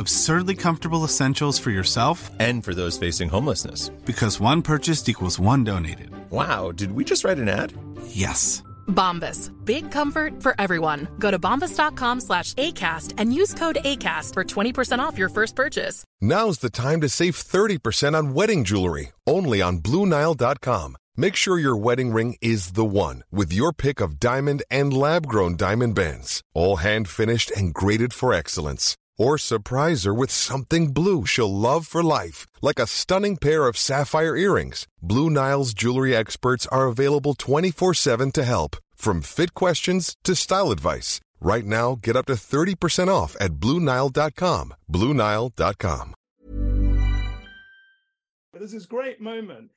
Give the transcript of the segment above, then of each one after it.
Absurdly comfortable essentials for yourself And for those facing homelessness. because one purchased equals one donated. Wow, did we just write an ad? Yes. Bombas. Big comfort for everyone. Go to bombas.com slash ACAST and use code ACAST for 20% off your first purchase. Now's the time to save 30% on wedding jewelry, only on BlueNile.com. Make sure your wedding ring is the one with your pick of diamond and lab grown diamond bands, all hand finished and graded for excellence. Or surprise her with something blue she'll love for life, like a stunning pair of sapphire earrings. Blue Nile's jewelry experts are available 24 7 to help, from fit questions to style advice. Right now, get up to 30% off at BlueNile.com. BlueNile.com. There's this great moment.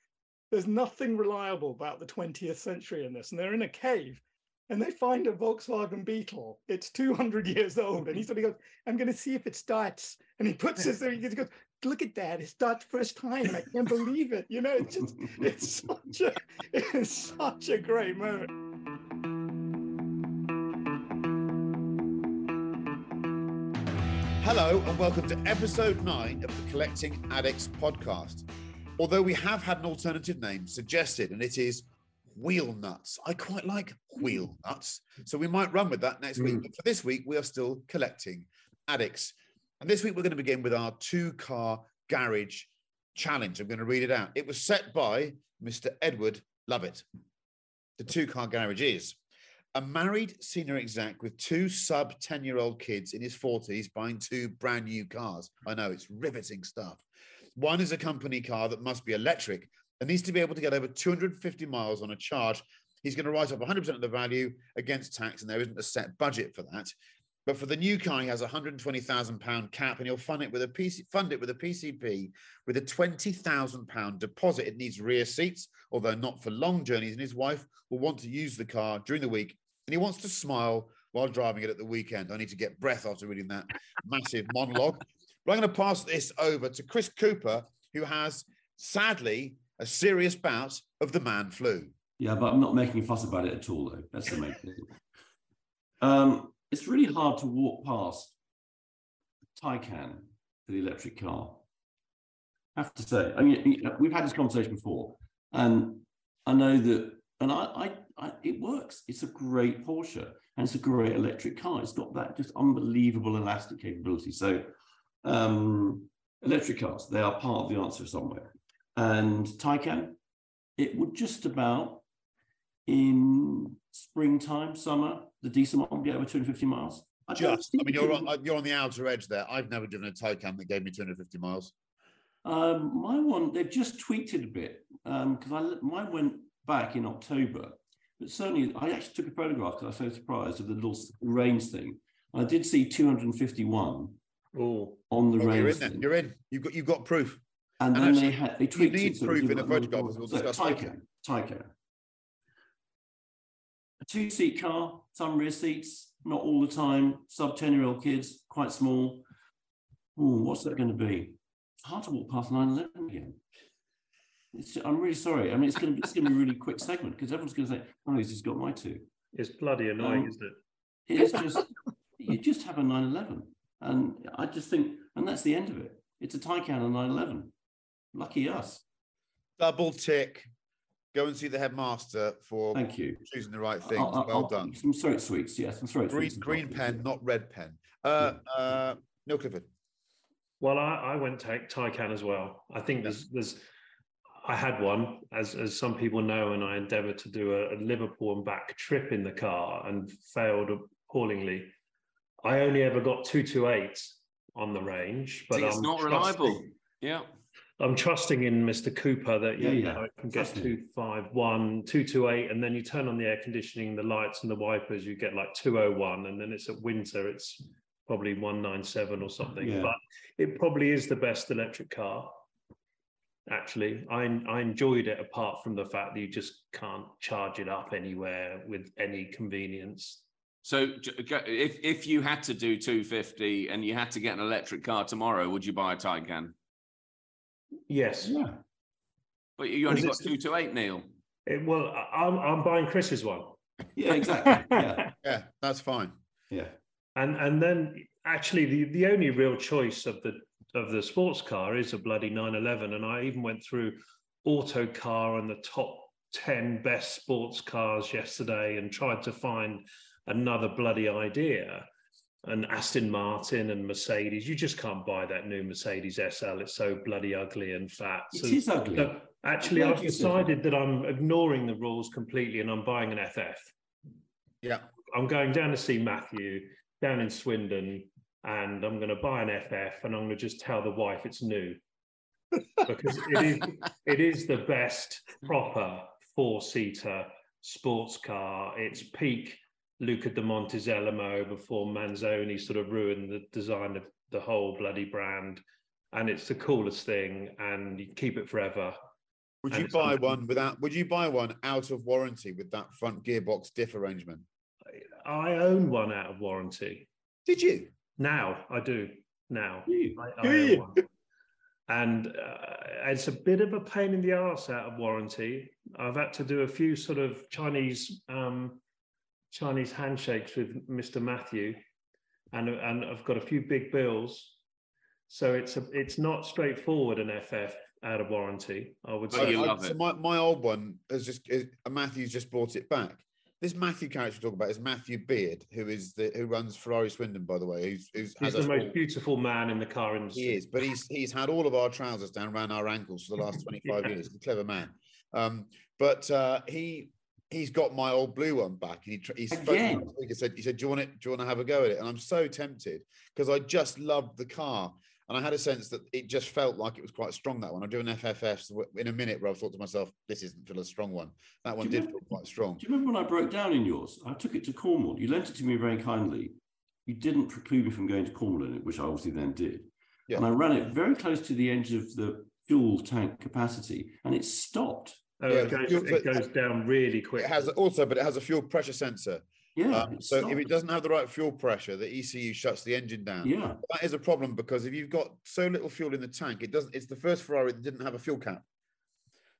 There's nothing reliable about the 20th century in this, and they're in a cave, and they find a Volkswagen Beetle. It's 200 years old, and he sort of goes, "I'm going to see if it starts." And he puts his there. He goes, "Look at that! It starts first time. I can't believe it." You know, it's just, it's such a, it's such a great moment. Hello and welcome to episode nine of the Collecting Addicts podcast. Although we have had an alternative name suggested, and it is Wheel Nuts. I quite like Wheel mm. Nuts, so we might run with that next week. Mm. But for this week, we are still collecting addicts. And this week, we're going to begin with our two car garage challenge. I'm going to read it out. It was set by Mr. Edward Lovett. The two car garage is a married senior exec with two sub 10 year old kids in his 40s buying two brand new cars. I know it's riveting stuff. One is a company car that must be electric and needs to be able to get over 250 miles on a charge. He's going to write off 100% of the value against tax, and there isn't a set budget for that. But for the new car, he has a 120,000 pound cap, and he'll fund it with a PC, fund it with a PCP with a 20,000 pound deposit. It needs rear seats, although not for long journeys. And his wife will want to use the car during the week, and he wants to smile while driving it at the weekend. I need to get breath after reading that massive monologue. But I'm going to pass this over to Chris Cooper, who has sadly a serious bout of the man flu. Yeah, but I'm not making a fuss about it at all, though. That's the main thing. Um, it's really hard to walk past Taycan for the electric car. I have to say, I mean, we've had this conversation before, and I know that, and I, I, I, it works. It's a great Porsche, and it's a great electric car. It's got that just unbelievable elastic capability. So, um, electric cars, they are part of the answer somewhere. And Taycan, it would just about in springtime, summer, the decent one would get over 250 miles. I Just, I mean, you're on, you're on the outer edge there. I've never driven a Taycan that gave me 250 miles. Um, my one, they've just tweaked it a bit because I mine went back in October, but certainly I actually took a photograph because I was so surprised of the little range thing. I did see 251 Oh, on the Oh, you're range in. You're in. You've got you've got proof. And and then actually, they had they you tweaked need it. so it proof did in a like long photograph, as we'll So, discuss later. Taycan, Taycan. A two-seat car, some rear seats, not all the time. Sub ten-year-old kids, quite small. Ooh, what's that going to be? Hard to walk past 911 again. It's, I'm really sorry. I mean, it's going to it's going to be a really quick segment because everyone's going to say, "Oh, he's just got my two. it's bloody annoying, Um, isn't it? It's just you just have a 911, and I just think, and that's the end of it. It's a Taycan on 911. Lucky us. Double tick. Go and see the headmaster for Thank you. choosing the right things. I'll- I'll- well I'll- done. Some throat sweets, yes, some throat Green sweets. green pen, not red pen. Uh, uh, Neil Clifford. Well, I, I went to Taycan as well. I think there's there's I had one, as as some people know, and I endeavoured to do a, a Liverpool and back trip in the car and failed appallingly. I only ever got two two eight on the range, but See, it's I'm not trusting- reliable. Yeah. I'm trusting in Mr. Cooper that Yeah, you yeah. know, it can get Trust 251, 228, and then you turn on the air conditioning, the lights, and the wipers, you get like 201, and then it's at winter, it's probably 197 or something. Yeah. But it probably is the best electric car. Actually, I I enjoyed it apart from the fact that you just can't charge it up anywhere with any convenience. So if if you had to do 250 and you had to get an electric car tomorrow, would you buy a Taycan? Yes. Yeah. But you only got two to eight, Neil. It, well, I- I'm I'm buying Chris's one. Yeah, exactly. Yeah. Yeah, that's fine. Yeah. And and then actually the, the only real choice of the of the sports car is a bloody 911. And I even went through Autocar and the top 10 best sports cars yesterday and tried to find another bloody idea. And Aston Martin and Mercedes, you just can't buy that new Mercedes SL. It's so bloody ugly and fat. It So- is ugly. so actually, I've decided that I'm ignoring the rules completely and I'm buying an FF. Yeah. I'm going down to see Matthew down in Swindon, and I'm going to buy an FF, and I'm going to just tell the wife it's new because it is it is the best proper four seater sports car. It's peak Luca di Montezemolo before Manzoni sort of ruined the design of the whole bloody brand, and it's the coolest thing, and you keep it forever. Would you buy one without? Would you buy one out of warranty with that front gearbox diff arrangement? I own one out of warranty. Did you? Now I do. Now You. I, I Do you? And uh, it's a bit of a pain in the arse out of warranty. I've had to do a few sort of Chinese um, Chinese handshakes with Mr. Matthew, and and I've got a few big bills. So it's a it's not straightforward an FF out of warranty. I would Oh, say. you I- love so it. my, my old one has just is, uh, Matthew's just brought it back. This Matthew character we talk about is Matthew Beard, who is the who runs Ferrari Swindon, by the way. Who's, who's He's has the most all- beautiful man in the car industry. He is, but he's he's had all of our trousers down around our ankles for the last 25 Yeah. years. He's a clever man. Um, but uh, he he's got my old blue one back. And he tr- he's phoned me Again? week and said, he said, Do you want it? Do you want to have a go at it? And I'm so tempted because I just loved the car. And I had a sense that it just felt like it was quite strong, that one. I'm doing FFFs in a minute where I thought to myself, this isn't feel a strong one. That one did remember- feel quite strong. Do you remember when I broke down in yours? I took it to Cornwall. You lent it to me very kindly. You didn't preclude me from going to Cornwall in it, which I obviously then did. Yeah. And I ran it very close to the edge of the fuel tank capacity, and it stopped. Oh, Yeah, it, goes, you're- it goes down really quick. It has also, but it has a fuel pressure sensor. Yeah. Um, it so if it doesn't have the right fuel pressure, the ECU shuts the engine down. yeah. That is a problem because if you've got so little fuel in the tank, it doesn't. It's the first Ferrari that didn't have a fuel cap.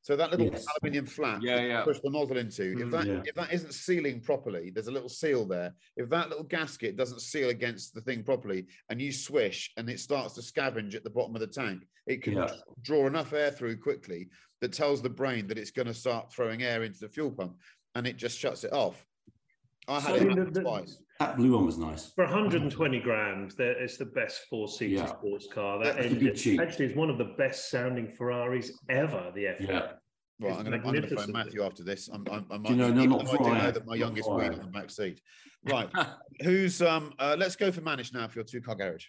So that little Yes. aluminium flap Yeah, yeah. push the nozzle into, if Mm, that yeah. if that isn't sealing properly, there's a little seal there. If that little gasket doesn't seal against the thing properly, and you swish and it starts to scavenge at the bottom of the tank, it can Yeah. draw enough air through quickly that tells the brain that it's going to start throwing air into the fuel pump, and it just shuts it off. I had So it the- happen the- twice. That blue one was nice. For 120 grand, it's the best four-seater Yeah. sports car. That That's a engine- cheap. actually is one of the best-sounding Ferraris ever. The F. Yeah. Right, It's I'm going to I'm going to phone. Matthew after this. I'm, I'm, I'm you know, no, not I do before know that my youngest before wheel on the back seat. Right, who's um? Uh, let's go for Manish now for your two car garage.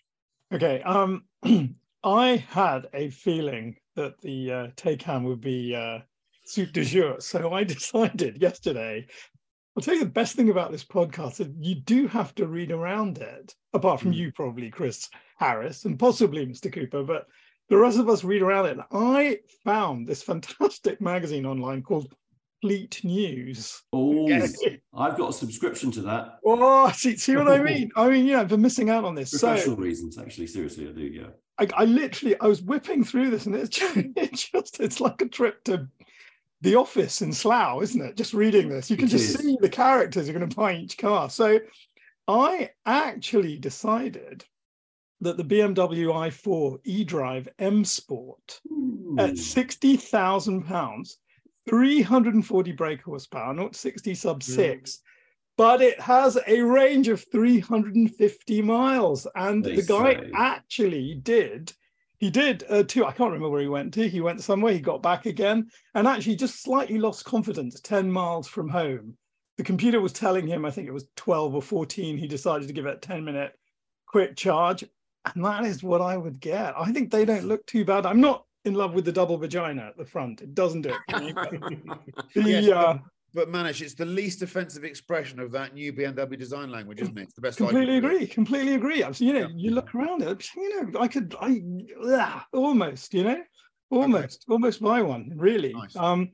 Okay. Um, I had a feeling that the uh, Taycan would be uh, soup du jour, so I decided yesterday. I'll tell you the best thing about this podcast is you do have to read around it, apart from Mm. you probably, Chris Harris, and possibly Mr. Cooper, but the rest of us read around it. And I found this fantastic magazine online called Fleet News. Oh, I've got a subscription to that. Oh, see, see what I mean? I mean, you know, for missing out on this. So Professional reasons, actually. Seriously, I do. Yeah. I, I literally I was whipping through this and it's just, it's just it's like a trip to the office in Slough, isn't it? Just reading this, you can It just is. see the characters you're going to buy each car. So I actually decided that the BMW i4 eDrive M Sport at Ooh. sixty thousand pounds, three hundred and forty brake horsepower, not sixty sub six. But it has a range of 350 miles, and They the guy say. actually did. He did uh, too. I can't remember where he went to. He went somewhere. He got back again, and actually just slightly lost confidence. Ten miles from home, the computer was telling him. I think it was 12 or 14. He decided to give it a 10 minute quick charge. and that is what I would get. I think they don't look too bad. I'm not in love with the double vagina at the front. It doesn't do it. for me, the, Yes, uh, But Manish, it's the least offensive expression of that new BMW design language, isn't it? It's the best. Completely do agree. Completely agree. You know, you look around it. You know, I could, I yeah, almost. You know, almost, almost buy one. Really. Um,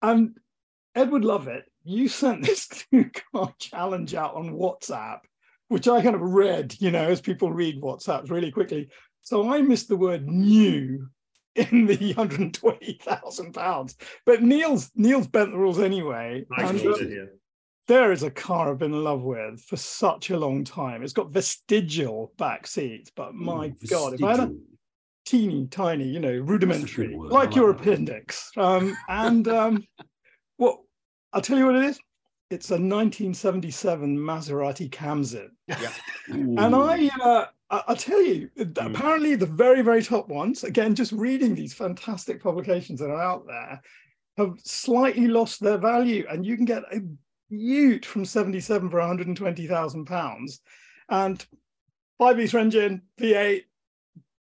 and Edward Lovett, you sent this two car challenge out on WhatsApp, which I kind of read. You know, as people read WhatsApps really quickly. So I missed the word new in the 120,000 pounds. But Neil's Neil's bent the rules anyway. I and, uh, there is a car I've been in love with for such a long time. It's got vestigial back seats, but my God, if I had a teeny tiny, you know, rudimentary, word. like your that. appendix. Um, and um, well, I'll tell you what it is. It's a 1977 Maserati Khamsin. And I, uh, I- I'll tell you, apparently the very, very top ones, again, just reading these fantastic publications that are out there, have slightly lost their value. And you can get a Ute from 77 for 120,000 pounds. And five litre engine, V8,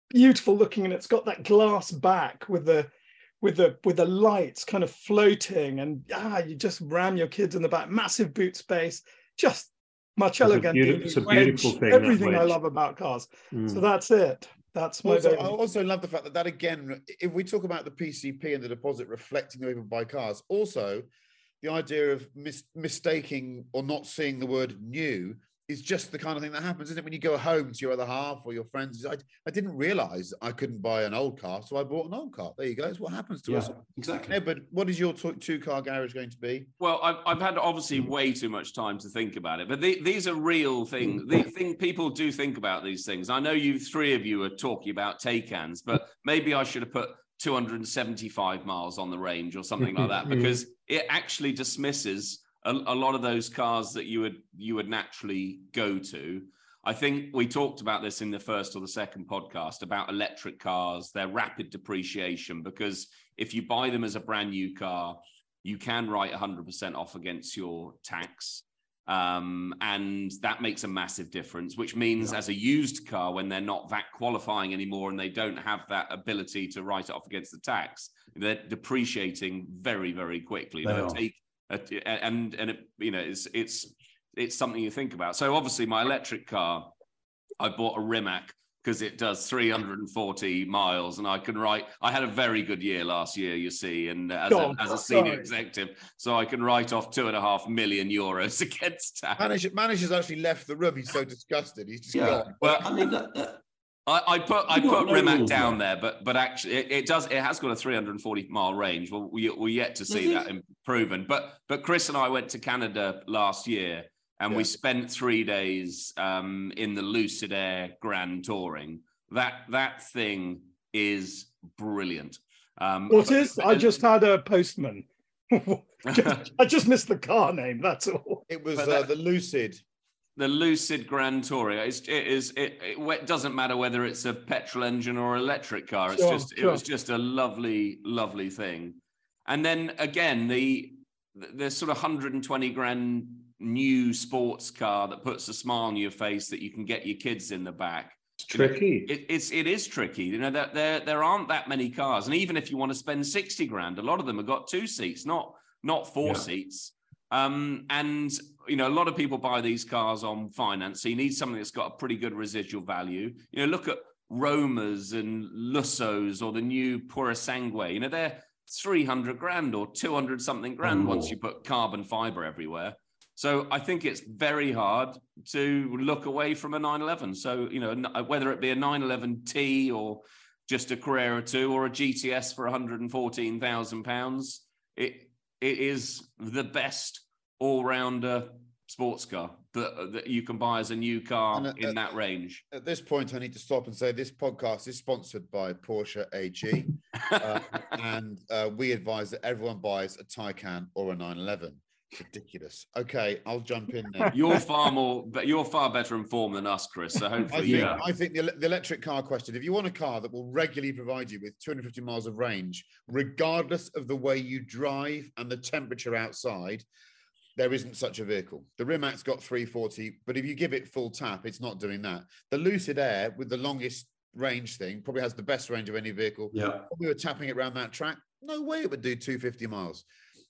beautiful looking, and it's got that glass back with the with the with the lights kind of floating, and ah, you just ram your kids in the back, massive boot space, just Marcello It's a beautiful- Gandini, it's a wedge, beautiful thing, everything I love about cars. Mm. So that's it. That's my Also, baby. I also love the fact that that again, if we talk about the PCP and the deposit reflecting the way people buy cars, also the idea of mis- mistaking or not seeing the word new is just the kind of thing that happens, isn't it? When you go home to your other half or your friends, I, I didn't realize I couldn't buy an old car, so I bought an old car. There you go. It's what happens to us. Yeah, exactly. but what is your two car garage going to be? Well, I've, I've had obviously mm. way too much time to think about it, but the, these are real things. Mm. The thing people do think about these things. I know you three of you are talking about Taycans, but maybe I should have put 275 miles on the range or something like that because it actually dismisses a, a lot of those cars that you would you would naturally go to. I think we talked about this in the first or the second podcast about electric cars, their rapid depreciation, because if you buy them as a brand new car, you can write 100% off against your tax. Um, and that makes a massive difference, which means as a used car, when they're not VAT qualifying anymore and they don't have that ability to write it off against the tax, they're depreciating very, very quickly. They They'll are. take a- and and it, you know it's it's it's something you think about. So obviously, my electric car, I bought a Rimac because it does 340 miles, and I can write. I had a very good year last year, you see, and as a, oh, as a senior sorry. executive, so I can write off two and a half million euros against tax. Manish, Manish has actually left the room. He's so disgusted. He's just Yeah. gone. Well, I mean, that, that, I, I put I put Rimac down though. there, but but actually it, it does it has got a 340 mile range. Well, we we're yet to see that it? proven. But but Chris and I went to Canada last year, and we spent three days um, in the Lucid Air Grand Touring. That that thing is brilliant. Um, What is? I just had a postman. I just missed the car name. That's all. It was uh, that- the Lucid. The Lucid Grand Touring. It's, it is. It, it, doesn't matter whether it's a petrol engine or electric car. It's Sure, just. It was just a lovely, lovely thing. And then again, the the sort of 120 grand new sports car that puts a smile on your face that you can get your kids in the back. It's tricky. It, it's it is tricky. You know that there there aren't that many cars, and even if you want to spend sixty grand, a lot of them have got two seats, not not four Yeah. seats. Um, and you know, a lot of people buy these cars on finance. So you need something that's got a pretty good residual value. You know, look at Romas and Lussos or the new Purosangue. You know, they're three hundred grand or two hundred something grand once you put carbon fiber everywhere. So I think it's very hard to look away from a 911. So, you know, uh, whether it be a 911T or just a Carrera 2 or a GTS for 114,000 pounds, it it is the best all-rounder sports car that, that you can buy as a new car uh, in that range. At this point, I need to stop and say this podcast is sponsored by Porsche AG, uh, and uh, we advise that everyone buys a Taycan or a 911. Ridiculous. Okay, I'll jump in now. You're far more, but you're far better informed than us, Chris. So I hopefully, think, yeah. I think the, the electric car question, if you want a car that will regularly provide you with 250 miles of range, regardless of the way you drive and the temperature outside, there isn't such a vehicle. The Rimac's got 340, but if you give it full tap, it's not doing that. The Lucid Air with the longest range thing probably has the best range of any vehicle. Yeah. If we were tapping it around that track, no way it would do 250 miles.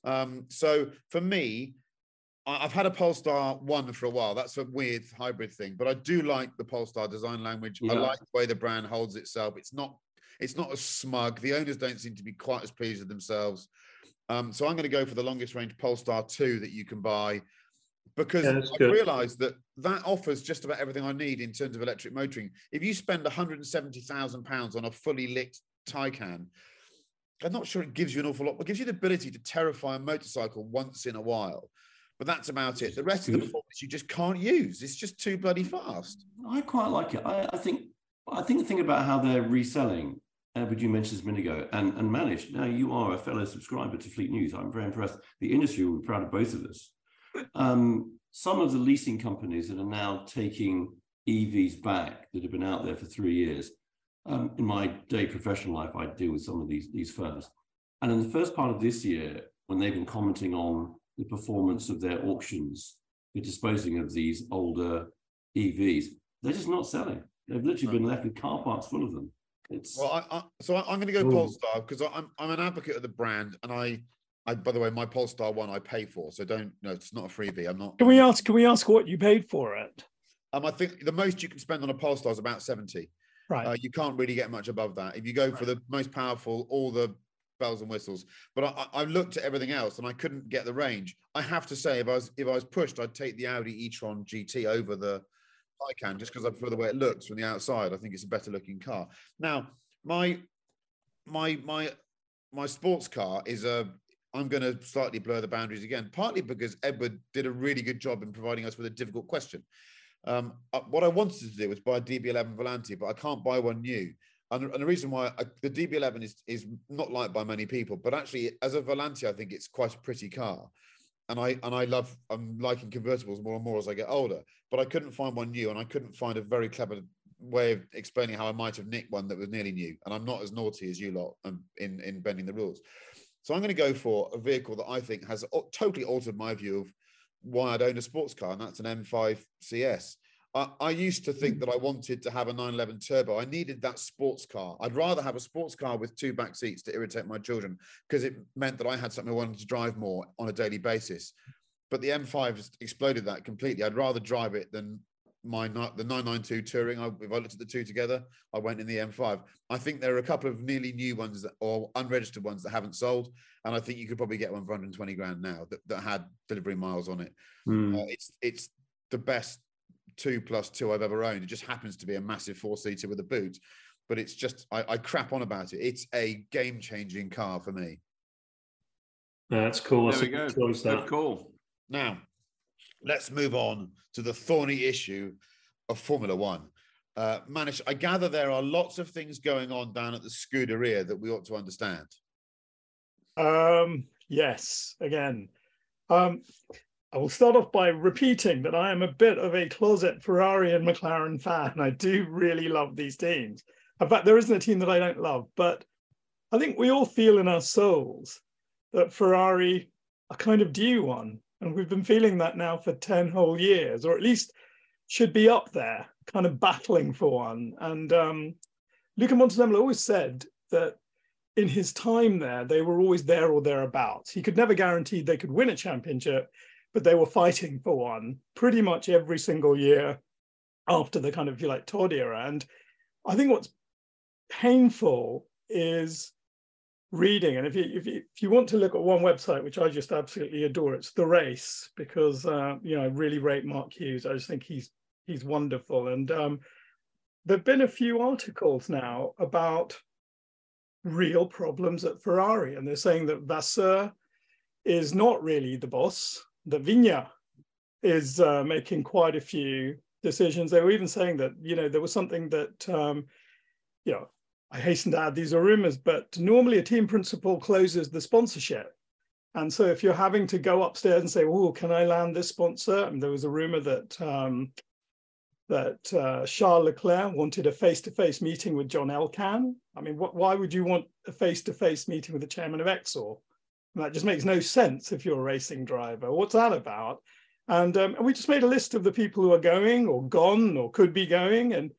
Um, so for me, I- I've had a Polestar one for a while. That's a weird hybrid thing, but I do like the Polestar design language. I like the way the brand holds itself. It's not it's not as smug. The owners don't seem to be quite as pleased with themselves. Um, so I'm going to go for the longest range Polestar 2 that you can buy because Yeah, I've good. realized that that offers just about everything I need in terms of electric motoring. If you spend 170,000 pounds on a fully lit Taycan, I'm not sure it gives you an awful lot, but it gives you the ability to terrify a motorcycle once in a while. But that's about it. The rest of the performance you just can't use. It's just too bloody fast. I quite like it. I, I think I think the thing about how they're reselling, uh, but you mentioned this a minute ago, and, and Manish. Now you are a fellow subscriber to Fleet News. I'm very impressed. The industry will be proud of both of us. Um, some of the leasing companies that are now taking EVs back that have been out there for three years. Um, in my day professional life, I deal with some of these these firms, and in the first part of this year, when they've been commenting on the performance of their auctions for disposing of these older EVs, they're just not selling. They've literally been left with car parks full of them. It's Well, I, I, so I, I'm going to go Ooh. Polestar because I'm I'm an advocate of the brand, and I, I by the way, my Polestar one I pay for, so don't no, it's not a freebie. I'm not. Can we ask? Can we ask what you paid for it? Um, I think the most you can spend on a Polestar is about seventy. Right. Uh, you can't really get much above that. If you go for the most powerful, all the bells and whistles. But I, I I looked at everything else and I couldn't get the range. I have to say, if I was if I was pushed, I'd take the Audi e-tron GT over the Taycan just because I prefer the way it looks from the outside. I think it's a better looking car. Now, my my my my sports car is a I'm going to slightly blur the boundaries again, partly because Edward did a really good job in providing us with a difficult question. Um, uh, what I wanted to do was buy a DB11 Volante, but I can't buy one new. And, and the reason why I, the DB11 is is not liked by many people, but actually as a Volante, I think it's quite a pretty car. And I and I love I'm liking convertibles more and more as I get older. But I couldn't find one new, and I couldn't find a very clever way of explaining how I might have nicked one that was nearly new. And I'm not as naughty as you lot um, in in bending the rules. So I'm going to go for a vehicle that I think has totally altered my view of why I'd own a sports car, and that's an M5 CS. I, I used to think that I wanted to have a 911 turbo. I needed that sports car. I'd rather have a sports car with two back seats to irritate my children because it meant that I had something I wanted to drive more on a daily basis. But the M5 has exploded that completely. I'd rather drive it than my ni- the 992 Touring. I, if I looked at the two together, I went in the M5. I think there are a couple of nearly new ones that, or unregistered ones that haven't sold, and I think you could probably get one for 120 grand now that, that had delivery miles on it. Hmm. Uh, it's it's the best two plus two I've ever owned. It just happens to be a massive four seater with a boot, but it's just I, I crap on about it. It's a game changing car for me. That's cool. There That's we a go. good choice, that. call. Now, let's move on to the thorny issue of Formula One. Uh, Manish, I gather there are lots of things going on down at the Scuderia that we ought to understand. Um, yes, again. Um, I will start off by repeating that I am a bit of a closet Ferrari and McLaren fan. I do really love these teams. In fact, there isn't a team that I don't love, but I think we all feel in our souls that Ferrari are kind of due one. And we've been feeling that now for 10 whole years, or at least should be up there, kind of battling for one. And um, Luca Montemagno always said that in his time there, they were always there or thereabouts. He could never guarantee they could win a championship, but they were fighting for one pretty much every single year after the kind of, if you like, Todt era. And I think what's painful is reading. And if you, if you if you want to look at one website, which I just absolutely adore, it's The Race because uh, you know I really rate Mark Hughes. I just think he's he's wonderful. And um, there've been a few articles now about real problems at Ferrari, and they're saying that Vasseur is not really the boss. That Vigna is uh, making quite a few decisions. They were even saying that you know there was something that um, you know I hasten to add these are rumors, but normally a team principal closes the sponsorship. And so if you're having to go upstairs and say, "Oh, can I land this sponsor?" And there was a rumor that um, that uh, Charles Leclerc wanted a face-to-face meeting with John Elkann. I mean, what, why would you want a face-to-face meeting with the chairman of Exor? And that just makes no sense if you're a racing driver. What's that about? And, um, and we just made a list of the people who are going or gone or could be going. And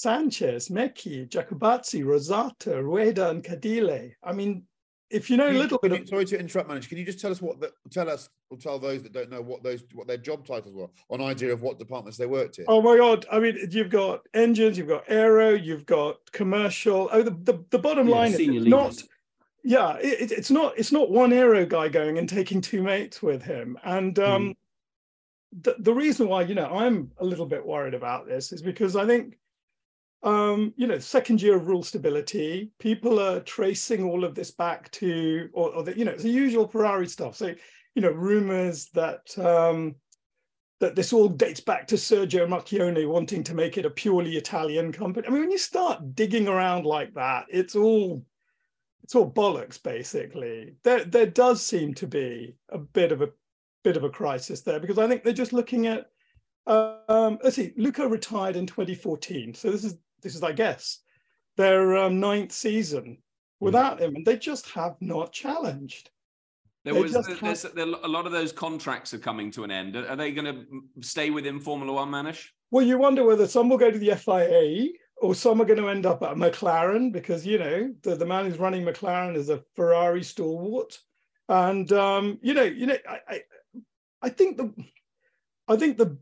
Sanchez, Mekies, Jacobazzi, Rosata, Rueda, and Cardile. I mean, if you know a little bit can of you- sorry to interrupt, Manish. Can you just tell us what the, tell us or tell those that don't know what those what their job titles were, an idea of what departments they worked in? Oh my god! I mean, you've got engines, you've got aero, you've got commercial. Oh, the the, the bottom Yeah, line is it's not. Yeah, it, it- it's not. It's not one aero guy going and taking two mates with him. And um, the the reason why you know I'm a little bit worried about this is because I think. Um, you know, second year of rule stability, people are tracing all of this back to, or, or the, you know, it's the usual Ferrari stuff. So, you know, rumors that um, that this all dates back to Sergio Marchionne wanting to make it a purely Italian company. I mean, when you start digging around like that, it's all it's all bollocks, basically. There there does seem to be a bit of a bit of a crisis there because I think they're just looking at um, let's see, Luca retired in 2014. So this is this is, I guess, their um, ninth season without him, and they just have not challenged. There They was there's, there, a lot of those contracts are coming to an end. Are are they going to stay within Formula One, Manish? Well, you wonder whether some will go to the FIA or some are going to end up at McLaren because you know the, the man who's running McLaren is a Ferrari stalwart, and um, you know, you know, I, I, I think the, I think the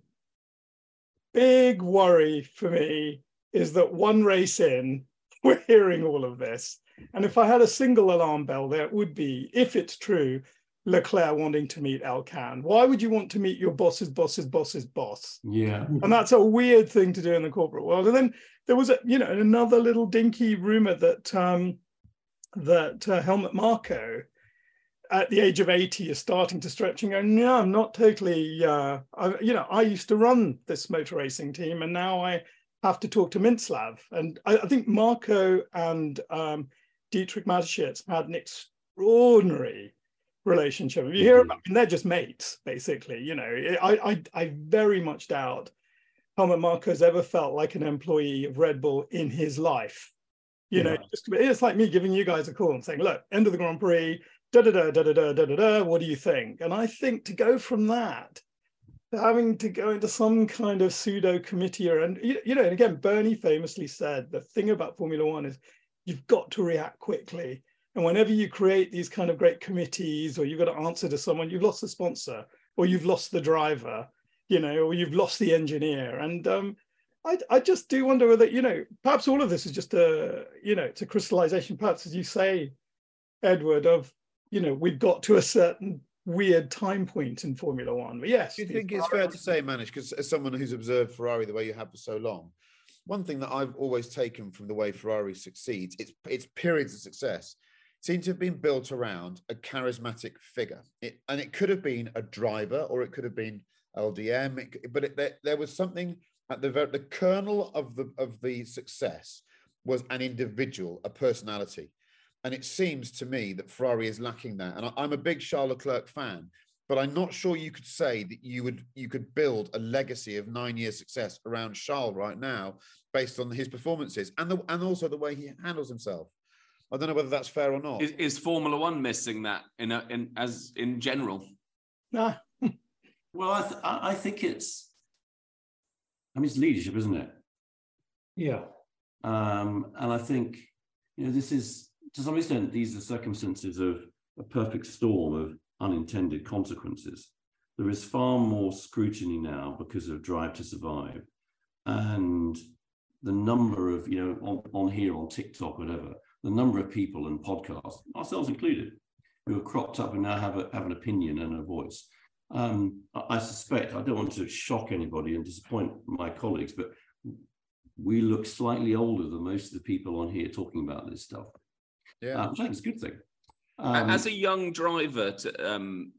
big worry for me is that one race in, we're hearing all of this, and if I had a single alarm bell, there would be, if it's true, Leclerc wanting to meet Elkann. Why would you want to meet your boss's boss's boss's boss? Yeah. and that's a weird thing to do in the corporate world. And then there was a, you know, another little dinky rumor that um, that uh, Helmut Marko, at the age of eighty, is starting to stretch and go, no, I'm not totally. Uh, I, you know, I used to run this motor racing team, and now I have to talk to Mintzlaff. And I, I think Marko and um, Dietrich Mateschitz had an extraordinary relationship. If you hear about, I mean, they're just mates, basically. You know, I, I, I very much doubt Helmut Marko's ever felt like an employee of Red Bull in his life. You know, just, it's like me giving you guys a call and saying, look, end of the Grand Prix, da da da da da da da da what do you think? And I think to go from that having to go into some kind of pseudo committee or, and you, know, and again, Bernie famously said the thing about Formula One is you've got to react quickly. And whenever you create these kind of great committees or you've got to answer to someone, you've lost the sponsor or you've lost the driver, you know, or you've lost the engineer. And um, I, I just do wonder whether, you know, perhaps all of this is just a, you know, it's a crystallization, perhaps as you say, Edward, of, you know, we've got to a certain weird time point in Formula One. But yes. Do you think it's fair to say, Manish, because as someone who's observed Ferrari the way you have for so long, one thing that I've always taken from the way Ferrari succeeds, its its periods of success, seem to have been built around a charismatic figure. It, and it could have been a driver or it could have been LDM, it but it, there, there was something at the the kernel of the of the success was an individual, a personality. And it seems to me that Ferrari is lacking that. And I, I'm a big Charles Leclerc fan, but I'm not sure you could say that you would you could build a legacy of nine years success around Charles right now based on his performances and the and also the way he handles himself. I don't know whether that's fair or not. Is, is Formula One missing that in a, in as in general? Nah. Well, I, th- I I think it's, I mean, it's leadership, isn't it? Yeah. Um, and I think, you know, this is, to some extent, these are circumstances of a perfect storm of unintended consequences. There is far more scrutiny now because of Drive to Survive. And the number of, you know, on, on here, on TikTok, whatever, the number of people and podcasts, ourselves included, who have cropped up and now have, a, have an opinion and a voice. Um, I, I suspect, I don't want to shock anybody and disappoint my colleagues, but we look slightly older than most of the people on here talking about this stuff, Yeah. uh, which I think is a good thing. Um, as a young driver, to, um,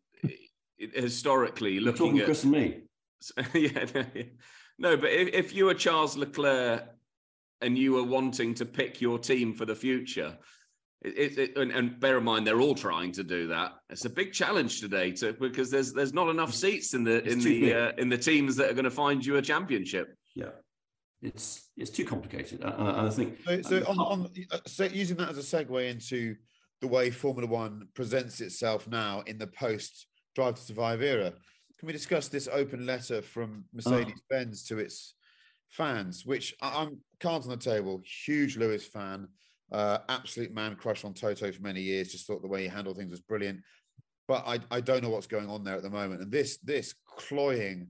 historically you're looking talking at Chris and me. yeah, no, yeah. no, but if, if you were Charles Leclerc and you were wanting to pick your team for the future, it, it- and, and bear in mind they're all trying to do that. It's a big challenge today to because there's there's not enough seats in the It's in the uh, in the teams that are going to find you a championship. Yeah, it's it's too complicated, and I, I think So, so um, on, on uh, using that as a segue into the way Formula One presents itself now in the post Drive to Survive era. Can we discuss this open letter from Mercedes Benz to its fans, which I- I'm cards on the table, huge Lewis fan, uh, absolute man crush on Toto for many years, just thought the way he handled things was brilliant. But I, I don't know what's going on there at the moment. And this this cloying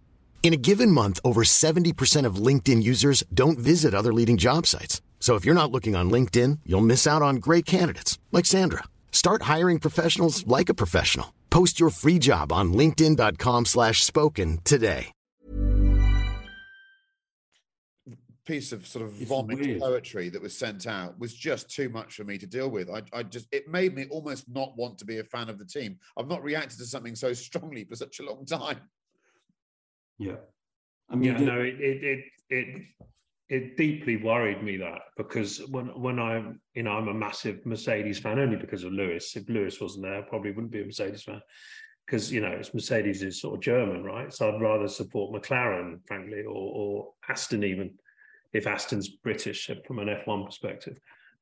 In a given month, over 70% of LinkedIn users don't visit other leading job sites. So if you're not looking on LinkedIn, you'll miss out on great candidates like Sandra. Start hiring professionals like a professional. Post your free job on linkedin.com slash spoken today. piece of sort of vomit poetry that was sent out was just too much for me to deal with. I, I just it made me almost not want to be a fan of the team. I've not reacted to something so strongly for such a long time. Yeah. I mean, yeah, the- no, it it it it it deeply worried me that because when when I you know I'm a massive Mercedes fan only because of Lewis. If Lewis wasn't there, I probably wouldn't be a Mercedes fan because you know it's Mercedes is sort of German, right? So I'd rather support McLaren, frankly, or or Aston even if Aston's British from an F1 perspective.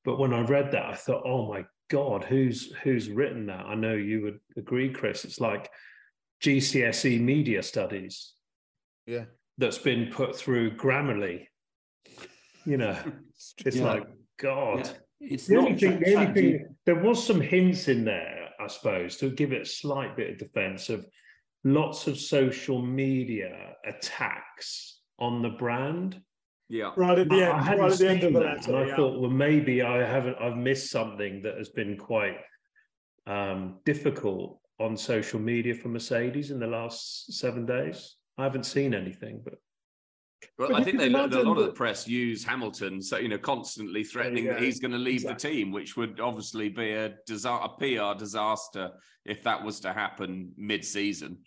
But when I read that, I thought, oh my god, who's who's written that? I know you would agree, Chris. It's like GCSE media studies Yeah. that's been put through Grammarly. You know, it's Yeah. like God. Yeah. It's The not only thing, the only thing, there was some hints in there, I suppose, to give it a slight bit of defense of lots of social media attacks on the brand. Yeah. Right at the I- I end, hadn't right at the end of seen the that, letter. and I yeah. thought, well, maybe I haven't. I've missed something that has been quite um, difficult on social media for Mercedes in the last seven days. I haven't seen anything, but Well, But I think they, a imagine lot of the press use Hamilton, so you know, constantly threatening you that he's going to leave Exactly. the team, which would obviously be a, disa- a PR disaster if that was to happen mid-season.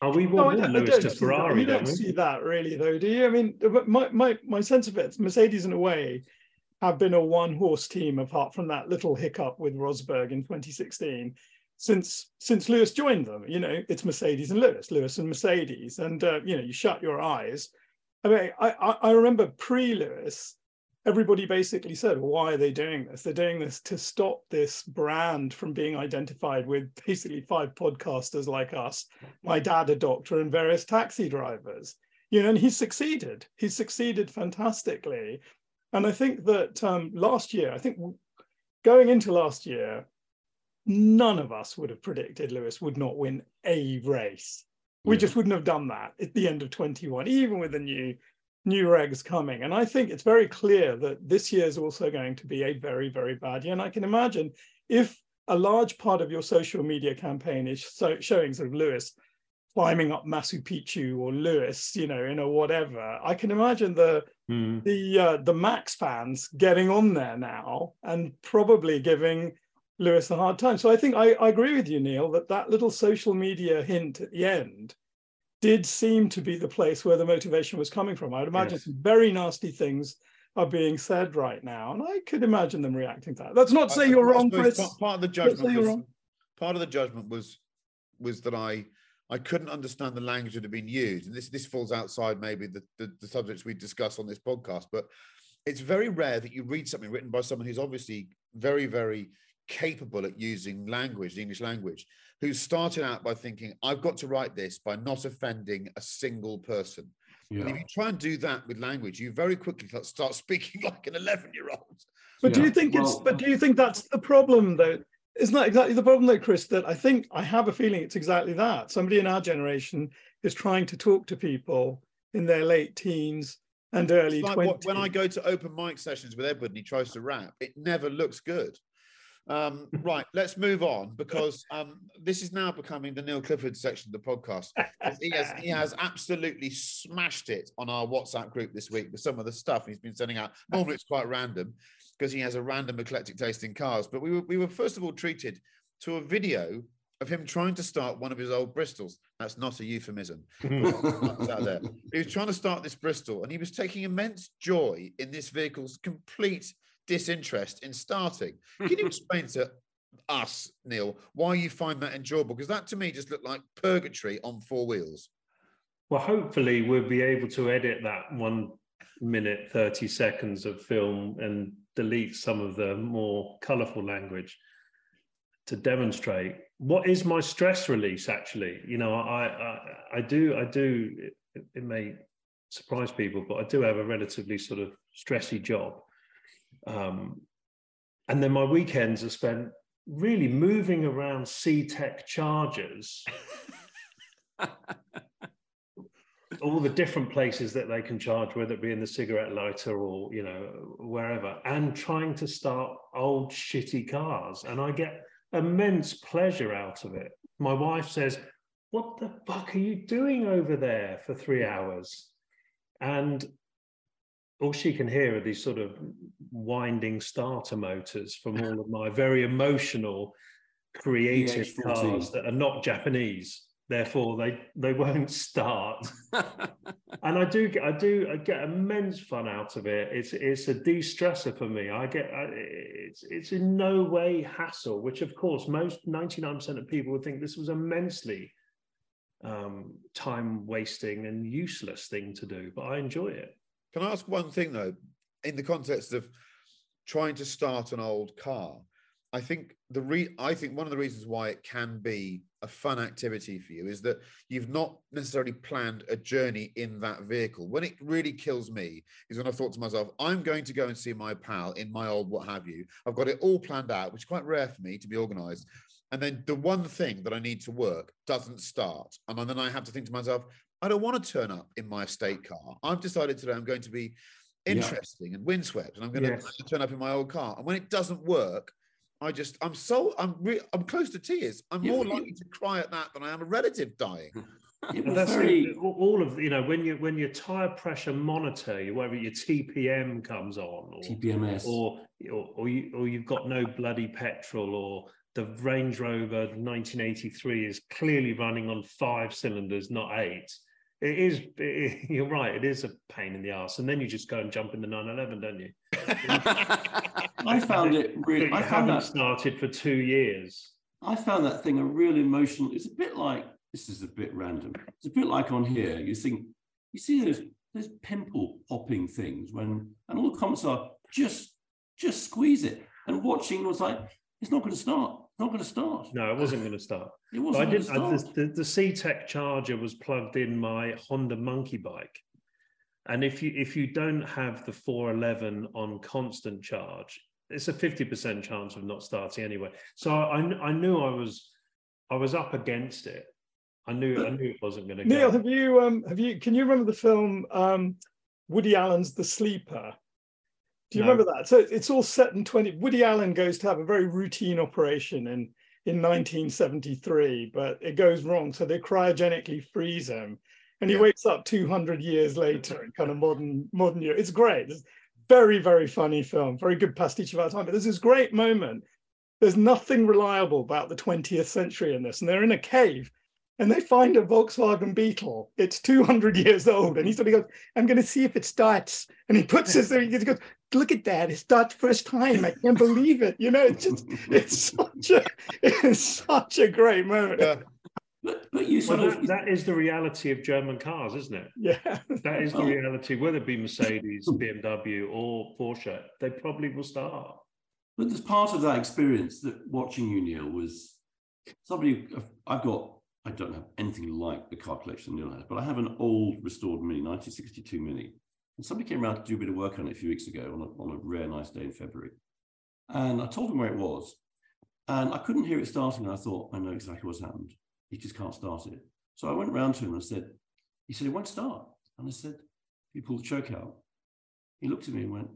are we No, I want Lewis to see that. Ferrari? You don't don't see that really, though, do you? I mean, my, my, my sense of it, Mercedes, in a way, have been a one horse team apart from that little hiccup with Rosberg in 2016. Since since Lewis joined them, you know, it's Mercedes and Lewis, Lewis and Mercedes, and uh, you know, you shut your eyes. I mean, I I, I remember pre Lewis, everybody basically said, "Why are they doing this? They're doing this to stop this brand from being identified with basically five podcasters like us, my dad, a doctor, and various taxi drivers." You know, and he succeeded. He succeeded fantastically, and I think that um, last year, I think going into last year, none of us would have predicted Lewis would not win a race. We Yeah. just wouldn't have done that at the end of 21, even with the new new regs coming. And I think it's very clear that this year is also going to be a very, very bad year. And I can imagine if a large part of your social media campaign is so, showing sort of Lewis climbing up Machu Picchu or Lewis, you know, in a whatever, I can imagine the Hmm. the uh, the Max fans getting on there now and probably giving Lewis a hard time. So I think I, I agree with you, Neil, that that little social media hint at the end did seem to be the place where the motivation was coming from. I'd imagine Yes. some very nasty things are being said right now, and I could imagine them reacting to that. That's not to say I- you're I wrong, Chris. Part, of the judgment was, part of the judgment was was that I I couldn't understand the language that had been used, and this this falls outside maybe the, the the subjects we discuss on this podcast, but it's very rare that you read something written by someone who's obviously very very capable at using language, the English language, who started out by thinking, I've got to write this by not offending a single person. And if you try and do that with language, you very quickly start speaking like an 11 year old. But do you think it's? well- But do you think that's the problem, though? Isn't that exactly the problem, though, Chris? That I think I have a feeling it's exactly that. Somebody in our generation is trying to talk to people in their late teens and early like 20s. when I go to open mic sessions with Edward and he tries to rap, it never looks good. Um, right, let's move on because um, this is now becoming the Neil Clifford section of the podcast. He has, he has absolutely smashed it on our WhatsApp group this week with some of the stuff he's been sending out. Normally it's quite random because he has a random eclectic taste in cars. But we were, we were first of all treated to a video of him trying to start one of his old Bristols. That's not a euphemism. Out there. He was trying to start this Bristol and he was taking immense joy in this vehicle's complete disinterest in starting. Can you explain to us, Neil, why you find that enjoyable? Because that to me just looked like purgatory on four wheels. Well, hopefully we'll be able to edit that one minute, 30 seconds of film and delete some of the more colourful language to demonstrate what is my stress release actually you know i i, I do i do it, it may surprise people but i do have a relatively sort of stressy job um, and then my weekends are spent really moving around CTEK chargers all the different places that they can charge, whether it be in the cigarette lighter or you know wherever, and trying to start old shitty cars, and I get immense pleasure out of it. My wife says, "What the fuck are you doing over there for three hours?" And all she can hear are these sort of winding starter motors from all of my very emotional, creative EX14. cars that are not Japanese. Therefore, they they won't start. and I do get I do I get immense fun out of it. It's it's a de-stressor for me. I get I, it's it's in no way hassle, which of course most ninety nine percent of people would think this was immensely um, time wasting and useless thing to do. But I enjoy it. Can I ask one thing though, in the context of trying to start an old car? I think the re- I think one of the reasons why it can be a fun activity for you is that you've not necessarily planned a journey in that vehicle. When it really kills me is when I thought to myself, I'm going to go and see my pal in my old what have you. I've got it all planned out, which is quite rare for me to be organized. And then the one thing that I need to work doesn't start. And then I have to think to myself, I don't want to turn up in my estate car. I've decided today I'm going to be Yeah. interesting and windswept, and I'm going Yes. to turn up in my old car. And when it doesn't work, I just I'm so I'm re- I'm close to tears. I'm Yeah, more likely to cry at that than I am a relative dying. It that's very. All- all of you know when you when your tire pressure monitor, you- whether your TPM comes on, or TPMS. or or, or, you, or you've got no bloody petrol, or the Range Rover 1983 is clearly running on five cylinders, not eight. It is. it- you're right. It is a pain in the ass, and then you just go and jump in the 911, don't you? I found it really. I found haven't that. started for two years. I found that thing a real emotional. It's a bit like this is a bit random. It's a bit like on here. You think you see those those pimple popping things when, and all the comments are just just squeeze it. And watching was like, it's not going to start. It's not going to start. No, it wasn't going to start. It wasn't I going to didn't. I, start. the, the, the CTEK charger was plugged in my Honda Monkey Bike, and if you if you don't have the 411 on constant charge, it's a 50% chance of not starting anyway. So I, I knew I was I was up against it. I knew I knew it wasn't going to Neil, go. have you um have you can you remember the film um Woody Allen's The Sleeper? Do you No. remember that? So it's all set in 20 Woody Allen goes to have a very routine operation in in 1973, but it goes wrong. So they cryogenically freeze him and he Yeah. wakes up 200 years later in kind of modern modern year. It's great. It's very, very funny film, very good pastiche of our time. But there's this great moment. There's nothing reliable about the 20th century in this, and they're in a cave and they find a Volkswagen Beetle. It's 200 years old. And he sort of goes, I'm going to see if it starts. And he puts his, there. He goes, Look at that. It's not the first time. I can't believe it. You know, it's just, it's such a, it's such a great moment. Yeah. But, but you Well, sort that, that is the reality of German cars, isn't it? Yeah. That is the Oh. reality. Whether it be Mercedes, BMW, or Porsche, they probably will start. But there's part of that experience that watching you, Neil, was somebody. I've got. I don't have anything like the car collection Neil has, but I have an old restored Mini, 1962 Mini. And somebody came around to do a bit of work on it a few weeks ago on a, on a rare nice day in February. And I told him where it was, and I couldn't hear it starting. And I thought, I know exactly what's happened. He just can't start it. So I went round to him and I said, he said, it won't start. And I said, he pulled the choke out. He looked at me and went,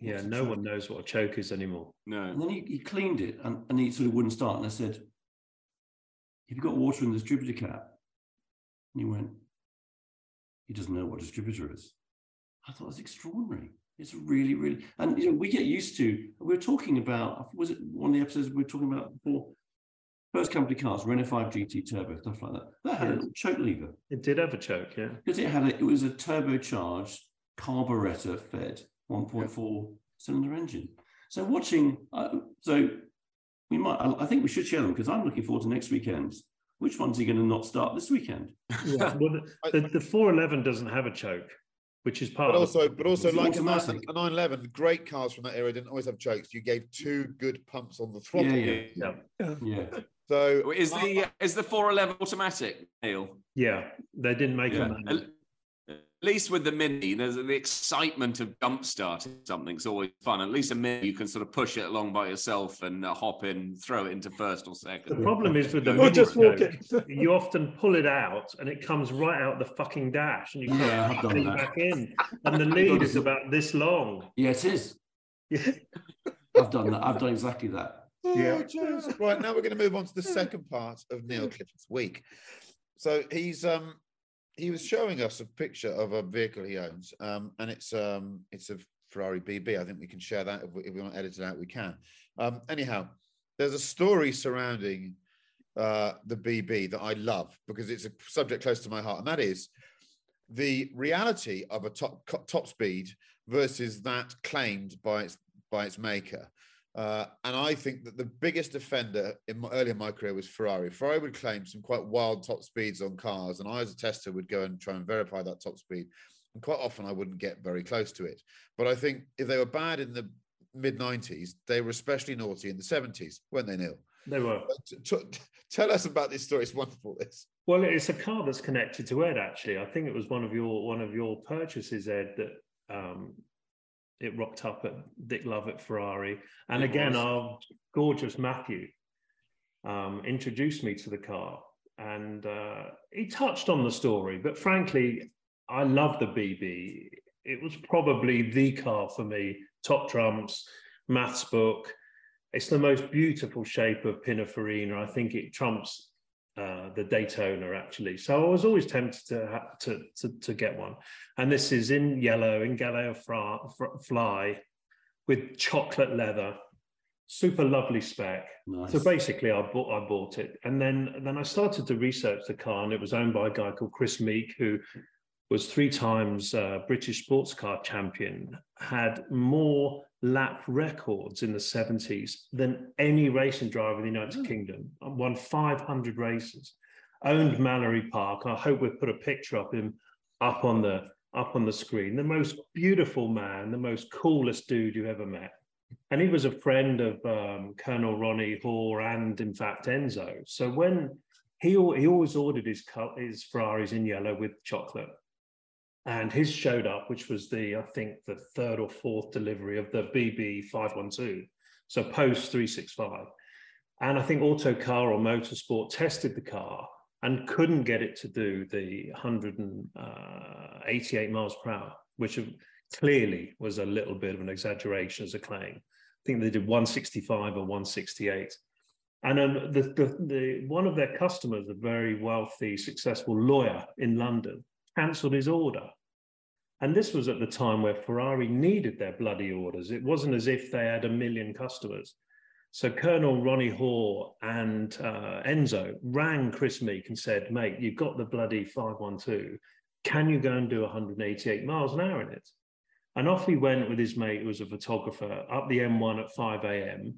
Yeah, no choke?" one knows what a choke is anymore. No. And then he, he cleaned it and, and he sort of wouldn't start. And I said, Have you got water in the distributor cap? And he went, He doesn't know what distributor is. I thought it was extraordinary. It's really, really, and you know, we get used to. We were talking about. Was it one of the episodes we were talking about before? First company cars, Renault 5 GT Turbo, stuff like that. That had a little choke lever It did have a choke, yeah. because it had a, it was a turbocharged carburetor fed 1.4 cylinder engine. So watching, uh, so we might. I, I think we should share them because I'm looking forward to next weekend's. Which one's he going to not start this weekend? Yeah. well, the, the, the 411 doesn't have a choke, which is part But of also, but also, like a, automatic. a 911, great cars from that era didn't always have chokes. You gave two good pumps on the throttle. Yeah, yeah. Yeah. So Is the uh, is the 411 automatic, Neil? Yeah, they didn't make Yeah. a manual. At least with the mini, there's the excitement of jump starting something's always fun. At least a mini, you can sort of push it along by yourself and uh, hop in, throw it into first or second. The problem is with the mini just walk choke, you often pull it out and it comes right out the fucking dash and you can't Yeah, put it that. back in. And the lead is about this long. Yeah, it is. Yeah. I've done that. I've done exactly that. Yeah. right now we're going to move on to the second part of Neil Clifford's week. So he's um he was showing us a picture of a vehicle he owns, um, and it's um it's a Ferrari BB. I think we can share that if we, if we want to edit it out, we can. Um, anyhow, there's a story surrounding uh, the BB that I love because it's a subject close to my heart, and that is the reality of a top top speed versus that claimed by its by its maker. Uh, and I think that the biggest offender in my, early in my career was Ferrari. Ferrari would claim some quite wild top speeds on cars, and I, as a tester, would go and try and verify that top speed. And quite often, I wouldn't get very close to it. But I think if they were bad in the mid 90s, they were especially naughty in the 70s, weren't they, Neil? They were. Tell us about this story. It's wonderful. This. Well, it's a car that's connected to Ed. Actually, I think it was one of your one of your purchases, Ed, that um, it rocked up at Dick Lovett Ferrari, and It again, was. our gorgeous Matthew um, introduced me to the car, and uh, he touched on the story. But frankly, I love the BB. It was probably the car for me. Top trumps, maths book. It's the most beautiful shape of Pininfarina. I think it trumps uh, the Daytona actually. So I was always tempted to, to to to get one, and this is in yellow in Giallo Fr- Fly with chocolate leather, super lovely spec. Nice. So basically, I bought I bought it, and then then I started to research the car, and it was owned by a guy called Chris Meek, who was three times uh, British sports car champion, had more lap records in the 70s than any racing driver in the United Kingdom, won 500 races, owned Mallory Park. I hope we've put a picture of him up on the up on the screen. The most beautiful man, the most coolest dude you ever met. And he was a friend of um, Colonel Ronnie Hoare and, in fact, Enzo. So when he, he always ordered his, his Ferraris in yellow with chocolate and his showed up, which was the I think the third or fourth delivery of the BB five one two, so post three six five, and I think Autocar or Motorsport tested the car and couldn't get it to do the 188 miles per hour, which clearly was a little bit of an exaggeration as a claim. I think they did 165 or 168. And um, the, the, the, one of their customers, a very wealthy, successful lawyer in London, cancelled his order. And this was at the time where Ferrari needed their bloody orders. It wasn't as if they had a million customers. So Colonel Ronnie Hoare and uh, Enzo rang Chris Meek and said, mate, you've got the bloody 512. Can you go and do 188 miles an hour in it? And off he went with his mate, who was a photographer, up the M1 at 5 a.m.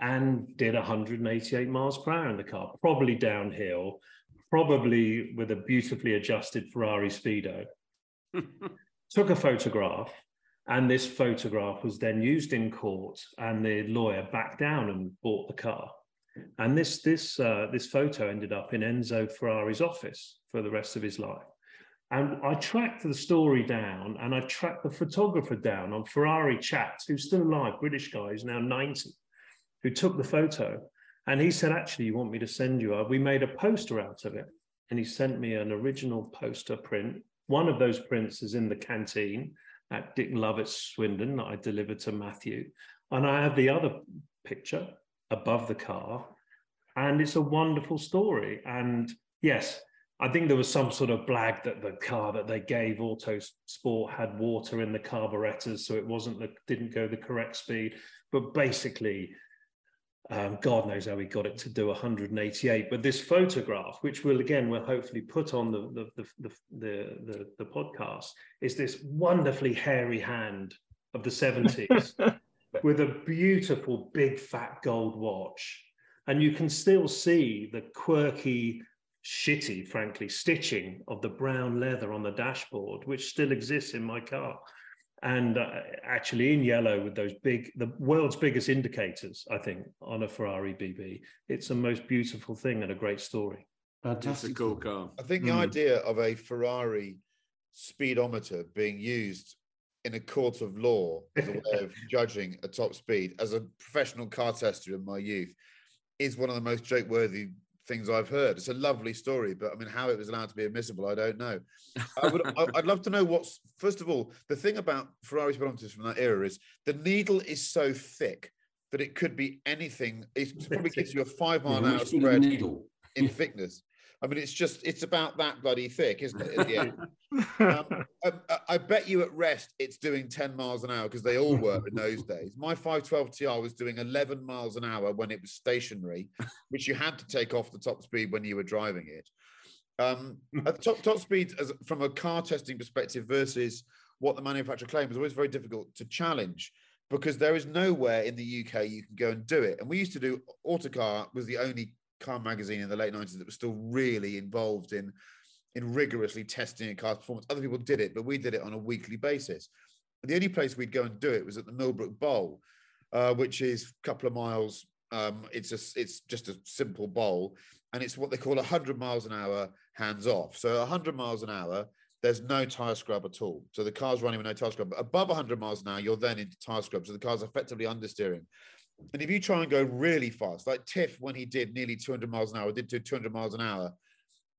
and did 188 miles per hour in the car, probably downhill, probably with a beautifully adjusted Ferrari Speedo. Took a photograph, and this photograph was then used in court, and the lawyer backed down and bought the car. And this this uh, this photo ended up in Enzo Ferrari's office for the rest of his life. And I tracked the story down, and I tracked the photographer down on Ferrari Chat, who's still alive, British guy, who's now 90, who took the photo. And he said, Actually, you want me to send you? a-" We made a poster out of it. And he sent me an original poster print, One of those prints is in the canteen at Dick Lovett's Swindon that I delivered to Matthew. And I have the other picture above the car. And it's a wonderful story. And yes, I think there was some sort of blag that the car that they gave Autosport had water in the carburetors, so it wasn't the didn't go the correct speed. But basically, um, God knows how he got it to do 188. But this photograph, which will again we'll hopefully put on the the the the, the, the, the podcast, is this wonderfully hairy hand of the 70s with a beautiful big fat gold watch. And you can still see the quirky, shitty, frankly, stitching of the brown leather on the dashboard, which still exists in my car and uh, actually in yellow with those big the world's biggest indicators i think on a ferrari bb it's a most beautiful thing and a great story Fantastic. It's a cool car. I think the Mm. idea of a Ferrari speedometer being used in a court of law as a way of judging a top speed as a professional car tester in my youth is one of the most joke-worthy things I've heard. It's a lovely story, but I mean, how it was allowed to be admissible, I don't know. I would, I'd love to know what's first of all the thing about Ferrari speedometers from that era is the needle is so thick that it could be anything. It probably gives you a five mile an hour which bit of spread needle? in thickness. I mean, it's just it's about that bloody thick, isn't it? At the end? um, I, I- I bet you at rest it's doing 10 miles an hour because they all were in those days. My 512 TR was doing 11 miles an hour when it was stationary, which you had to take off the top speed when you were driving it. Um, at the top top speed, as from a car testing perspective versus what the manufacturer claimed, was always very difficult to challenge because there is nowhere in the UK you can go and do it. And we used to do Autocar was the only car magazine in the late 90s that was still really involved in in rigorously testing a car's performance. Other people did it, but we did it on a weekly basis. The only place we'd go and do it was at the Millbrook Bowl, uh, which is a couple of miles. Um, it's a, it's just a simple bowl, and it's what they call 100 miles an hour hands off. So 100 miles an hour, there's no tire scrub at all. So the car's running with no tire scrub. But above 100 miles an hour, you're then into tire scrub. So the car's effectively understeering. And if you try and go really fast, like Tiff, when he did nearly 200 miles an hour, did do 200 miles an hour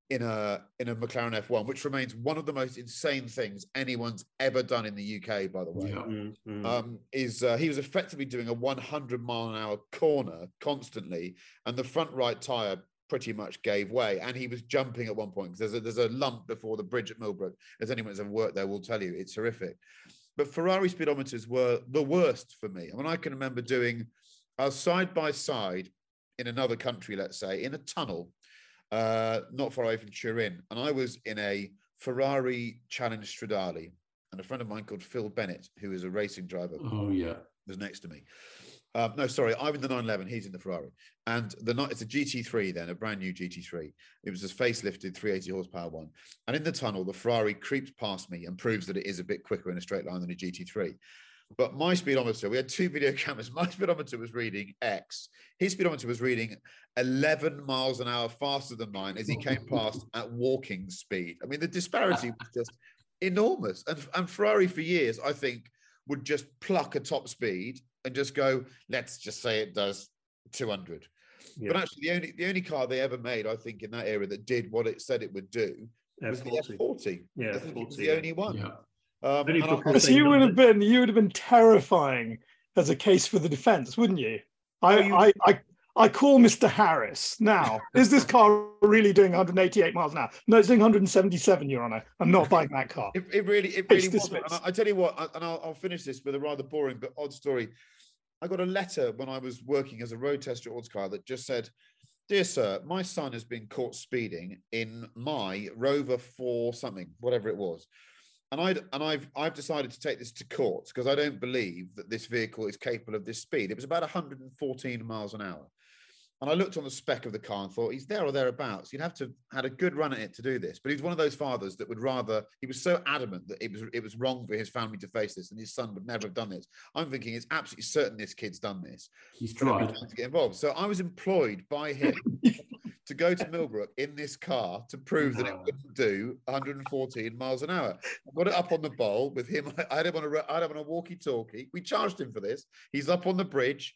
in a in a McLaren F1, which remains one of the most insane things anyone's ever done in the UK, by the way. Mm, Um, is uh, he was effectively doing a 100 mile an hour corner constantly, and the front right tire pretty much gave way, and he was jumping at one point because there's a there's a lump before the bridge at Millbrook. As anyone who's ever worked there will tell you, it's horrific. But Ferrari speedometers were the worst for me. I mean, I can remember doing I was side by side in another country, let's say, in a tunnel, uh, not far away from Turin, and I was in a Ferrari Challenge Stradale, and a friend of mine called Phil Bennett, who is a racing driver, Oh yeah. was next to me. Um, no, sorry, I'm in the 911. He's in the Ferrari, and the it's a GT3 then, a brand new GT3. It was a facelifted 380 horsepower one, and in the tunnel, the Ferrari creeps past me and proves that it is a bit quicker in a straight line than a GT3. But my speedometer, we had two video cameras. My speedometer was reading X. His speedometer was reading 11 miles an hour faster than mine as he came past at walking speed. I mean, the disparity was just enormous. And, and Ferrari, for years, I think, would just pluck a top speed and just go, let's just say it does 200. But actually, the only the only car they ever made, I think, in that era that did what it said it would do was the F40. F40. Yeah, I think it was F40, the yeah. only one. Yeah. Um, and I- because So you would have been you would have been terrifying as a case for the defense, wouldn't you? I you- I, I I call Mr. Harris now. Is this car really doing 188 miles an hour? No, it's doing 177, Your Honor. I'm not buying that car. It, it really, it Case really wasn't. I, I tell you what, I- and I'll, I'll finish this with a rather boring but odd story. I got a letter when I was working as a road tester at Autocar that just said, "Dear sir, my son has been caught speeding in my Rover Four something, whatever it was." And I and I've I've decided to take this to court because I don't believe that this vehicle is capable of this speed. It was about 114 miles an hour. And I looked on the spec of the car and thought he's there or thereabouts. You'd have to had a good run at it to do this. But he's one of those fathers that would rather. He was so adamant that it was it was wrong for his family to face this, and his son would never have done this. I'm thinking it's absolutely certain this kid's done this. He's tried. to get involved. So I was employed by him to go to Millbrook in this car to prove that it wouldn't do 114 miles an hour. I got it up on the bowl with him. I had him on a I had him on a walkie-talkie. We charged him for this. He's up on the bridge.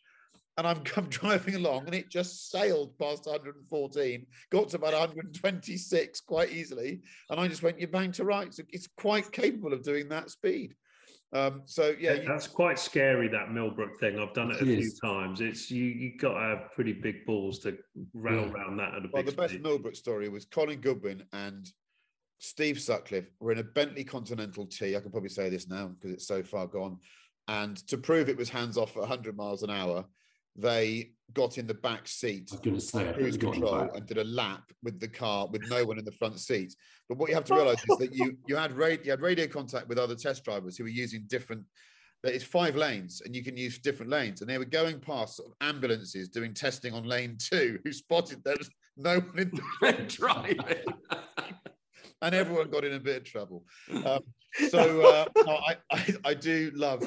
and I'm, I'm driving along, and it just sailed past 114, got to about 126 quite easily, and I just went, "You bang to right." So it's quite capable of doing that speed. Um, so yeah, you, that's quite scary. That Millbrook thing. I've done it, It a few is. times. It's you. You got to have pretty big balls to rattle Yeah. around that at a well, big the best speed. Millbrook story was Colin Goodwin and Steve Sutcliffe were in a Bentley Continental T. I can probably say this now because it's so far gone. And to prove it was hands off at 100 miles an hour, they got in the back seat I was going to say, cruise they got in the control and did a lap with the car with no one in the front seat. But what you have to realize is that you you had radio, you had radio contact with other test drivers who were using different. That it's five lanes, and you can use different lanes. And they were going past sort of ambulances doing testing on lane two, who spotted there was no one in the front driving. And everyone got in a bit of trouble. Um, so uh, I, I I do love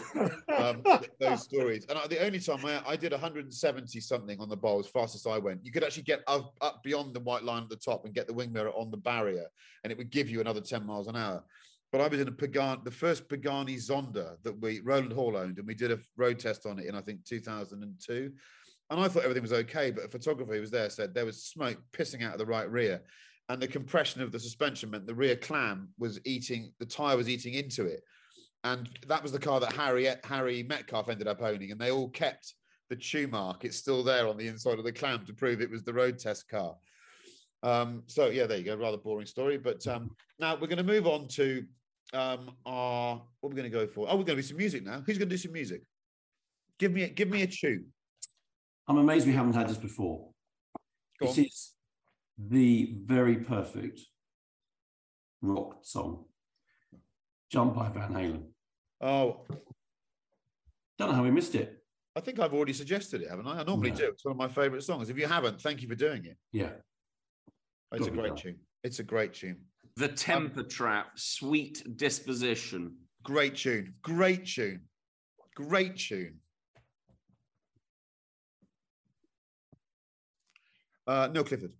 um, those stories. And I, the only time I, I did 170 something on the bowl as fast as I went, you could actually get up, up beyond the white line at the top and get the wing mirror on the barrier, and it would give you another 10 miles an hour. But I was in a Pagani, the first Pagani Zonda that we Roland Hall owned, and we did a road test on it in I think 2002. And I thought everything was okay, but a photographer who was there said there was smoke pissing out of the right rear, and the compression of the suspension meant the rear clam was eating the tire was eating into it, and that was the car that Harry Harry Metcalf ended up owning, and they all kept the chew mark. It's still there on the inside of the clam to prove it was the road test car. Um, so yeah, there you go. Rather boring story, but um, now we're going to move on to um, our what we're going to go for. Oh, we're going to do some music now. Who's going to do some music? Give me a, give me a tune. I'm amazed we haven't had this before. This is the very perfect rock song. Jump by Van Halen. Oh, Don't know how we missed it. I think I've already suggested it, haven't I? I normally No. do. It's one of my favourite songs. If you haven't, thank you for doing it. Yeah. It's a Got me great tune. It's a great tune. The temper trap, sweet disposition. Great tune. Great tune. Great tune. Uh, Neil Clifford.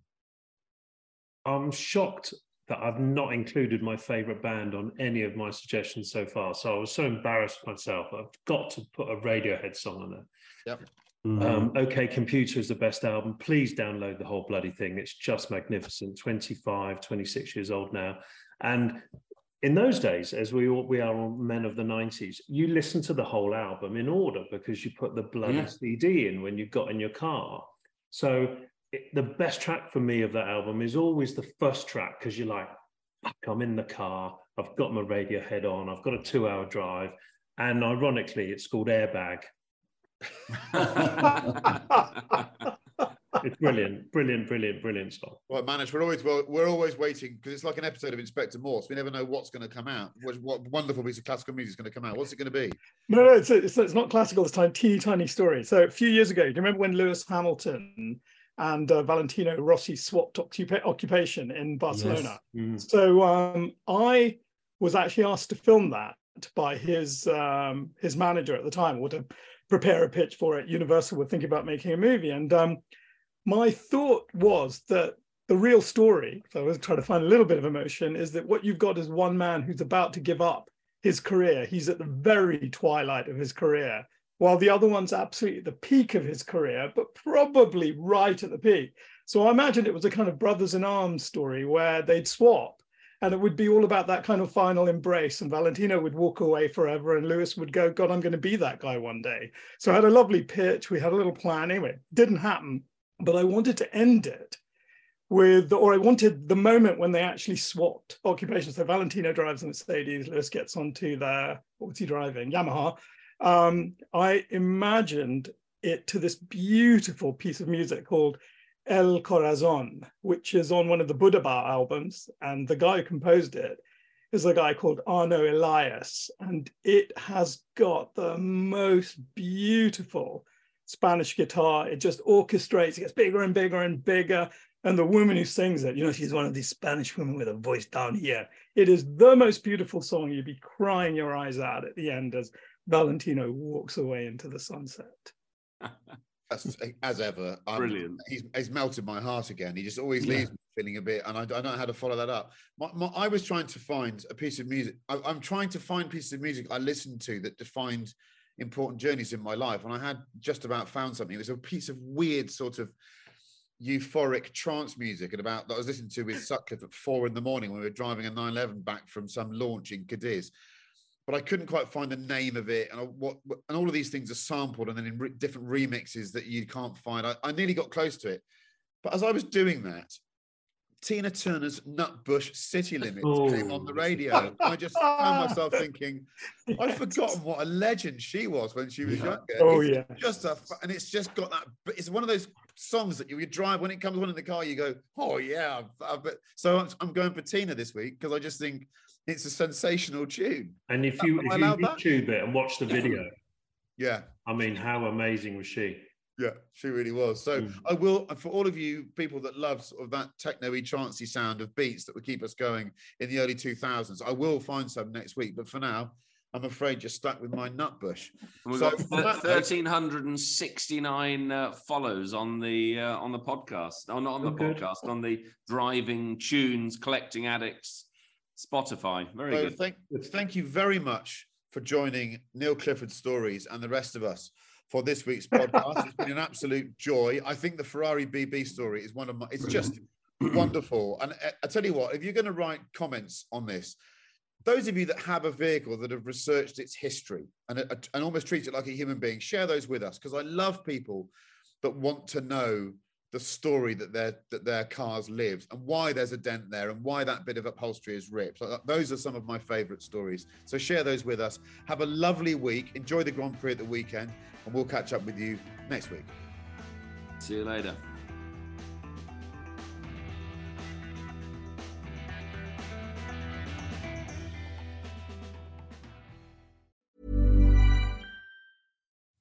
I'm shocked that I've not included my favorite band on any of my suggestions so far. So I was so embarrassed myself. I've got to put a Radiohead song on there. Yep. Mm. Um, okay, Computer is the best album. Please download the whole bloody thing. It's just magnificent. 25, 26 years old now. And in those days, as we all, we are all men of the 90s, you listen to the whole album in order because you put the bloody Yeah. CD in when you got in your car. So it, the best track for me of that album is always the first track because you're like, fuck, I'm in the car. I've got my radio head on. I've got a two hour drive. And ironically, it's called Airbag. It's brilliant, brilliant, brilliant, brilliant song. Well, Manish, we're always well, we're always waiting because it's like an episode of Inspector Morse. We never know what's going to come out. What, what wonderful piece of classical music is going to come out? What's it going to be? No, no, it's, it's, it's not classical this time, teeny tiny story. So a few years ago, do you remember when Lewis Hamilton and uh, Valentino Rossi swapped occupa- occupation in Barcelona? So um, I was actually asked to film that by his um, his manager at the time, or to prepare a pitch for it. Universal were thinking about making a movie, and um, my thought was that the real story. So I was trying to find a little bit of emotion. Is that what you've got is one man who's about to give up his career. He's at the very twilight of his career, while the other one's absolutely at the peak of his career, but probably right at the peak. So I imagine it was a kind of brothers in arms story where they'd swap and it would be all about that kind of final embrace. And Valentino would walk away forever, and Lewis would go, God, I'm going to be that guy one day. So I had a lovely pitch. We had a little plan. Anyway, didn't happen, but I wanted to end it with, or I wanted the moment when they actually swapped occupations. So Valentino drives a Mercedes, Lewis gets onto the, what was he driving? Yamaha. Um, I imagined it to this beautiful piece of music called El Corazon, which is on one of the Buddha Bar albums. And the guy who composed it is a guy called Arno Elias. And it has got the most beautiful Spanish guitar. It just orchestrates, it gets bigger and bigger and bigger. And the woman who sings it, you know, she's one of these Spanish women with a voice down here. It is the most beautiful song. You'd be crying your eyes out at the end as Valentino walks away into the sunset. As, as ever, I'm- Brilliant. He's, he's melted my heart again. He just always Yeah. leaves me feeling a bit, and I, I don't know how to follow that up. My, my, I was trying to find a piece of music. I, I'm trying to find pieces of music I listened to that defined important journeys in my life, and I had just about found something. It was a piece of weird sort of euphoric trance music, and about that I was listening to with Sutcliffe at four in the morning when we were driving a 911 back from some launch in Cadiz. But I couldn't quite find the name of it, and I, what and all of these things are sampled and then in re- different remixes that you can't find. I, I nearly got close to it, but as I was doing that, Tina Turner's Nutbush City Limits Oh. came on the radio. I just found myself thinking, I'd forgotten what a legend she was when she was Yeah. younger. Oh, It's yeah. just a, and it's just got that. It's one of those songs that you, you drive when it comes on in the car. You go, oh yeah. But so I'm, I'm going for Tina this week because I just think it's a sensational tune. And if you if you allowed that? YouTube it and watch the video, Yeah. I mean, how amazing was she? Yeah, she really was. So Mm. I will, for all of you people that love sort of that techno-y, trancey sound of beats that would keep us going in the early 2000s, I will find some next week. But for now, I'm afraid you're stuck with my nutbush. And we've So got on that note- thirteen hundred and sixty-nine uh, follows on the uh, on the podcast. Oh, not on the Oh, podcast, on the driving tunes, collecting addicts, Spotify. Very So good. thank, thank you very much for joining Neil Clifford Stories and the rest of us for this week's podcast. it's been an absolute joy. I think the Ferrari BB story is one of my, it's just wonderful. And I, I tell you what, if you're going to write comments on this, those of you that have a vehicle that have researched its history and, uh, and almost treat it like a human being, share those with us because I love people that want to know the story that their that their cars lived and why there's a dent there and why that bit of upholstery is ripped. Those are some of my favorite stories. So share those with us. Have a lovely week. Enjoy the Grand Prix at the weekend, and we'll catch up with you next week. See you later.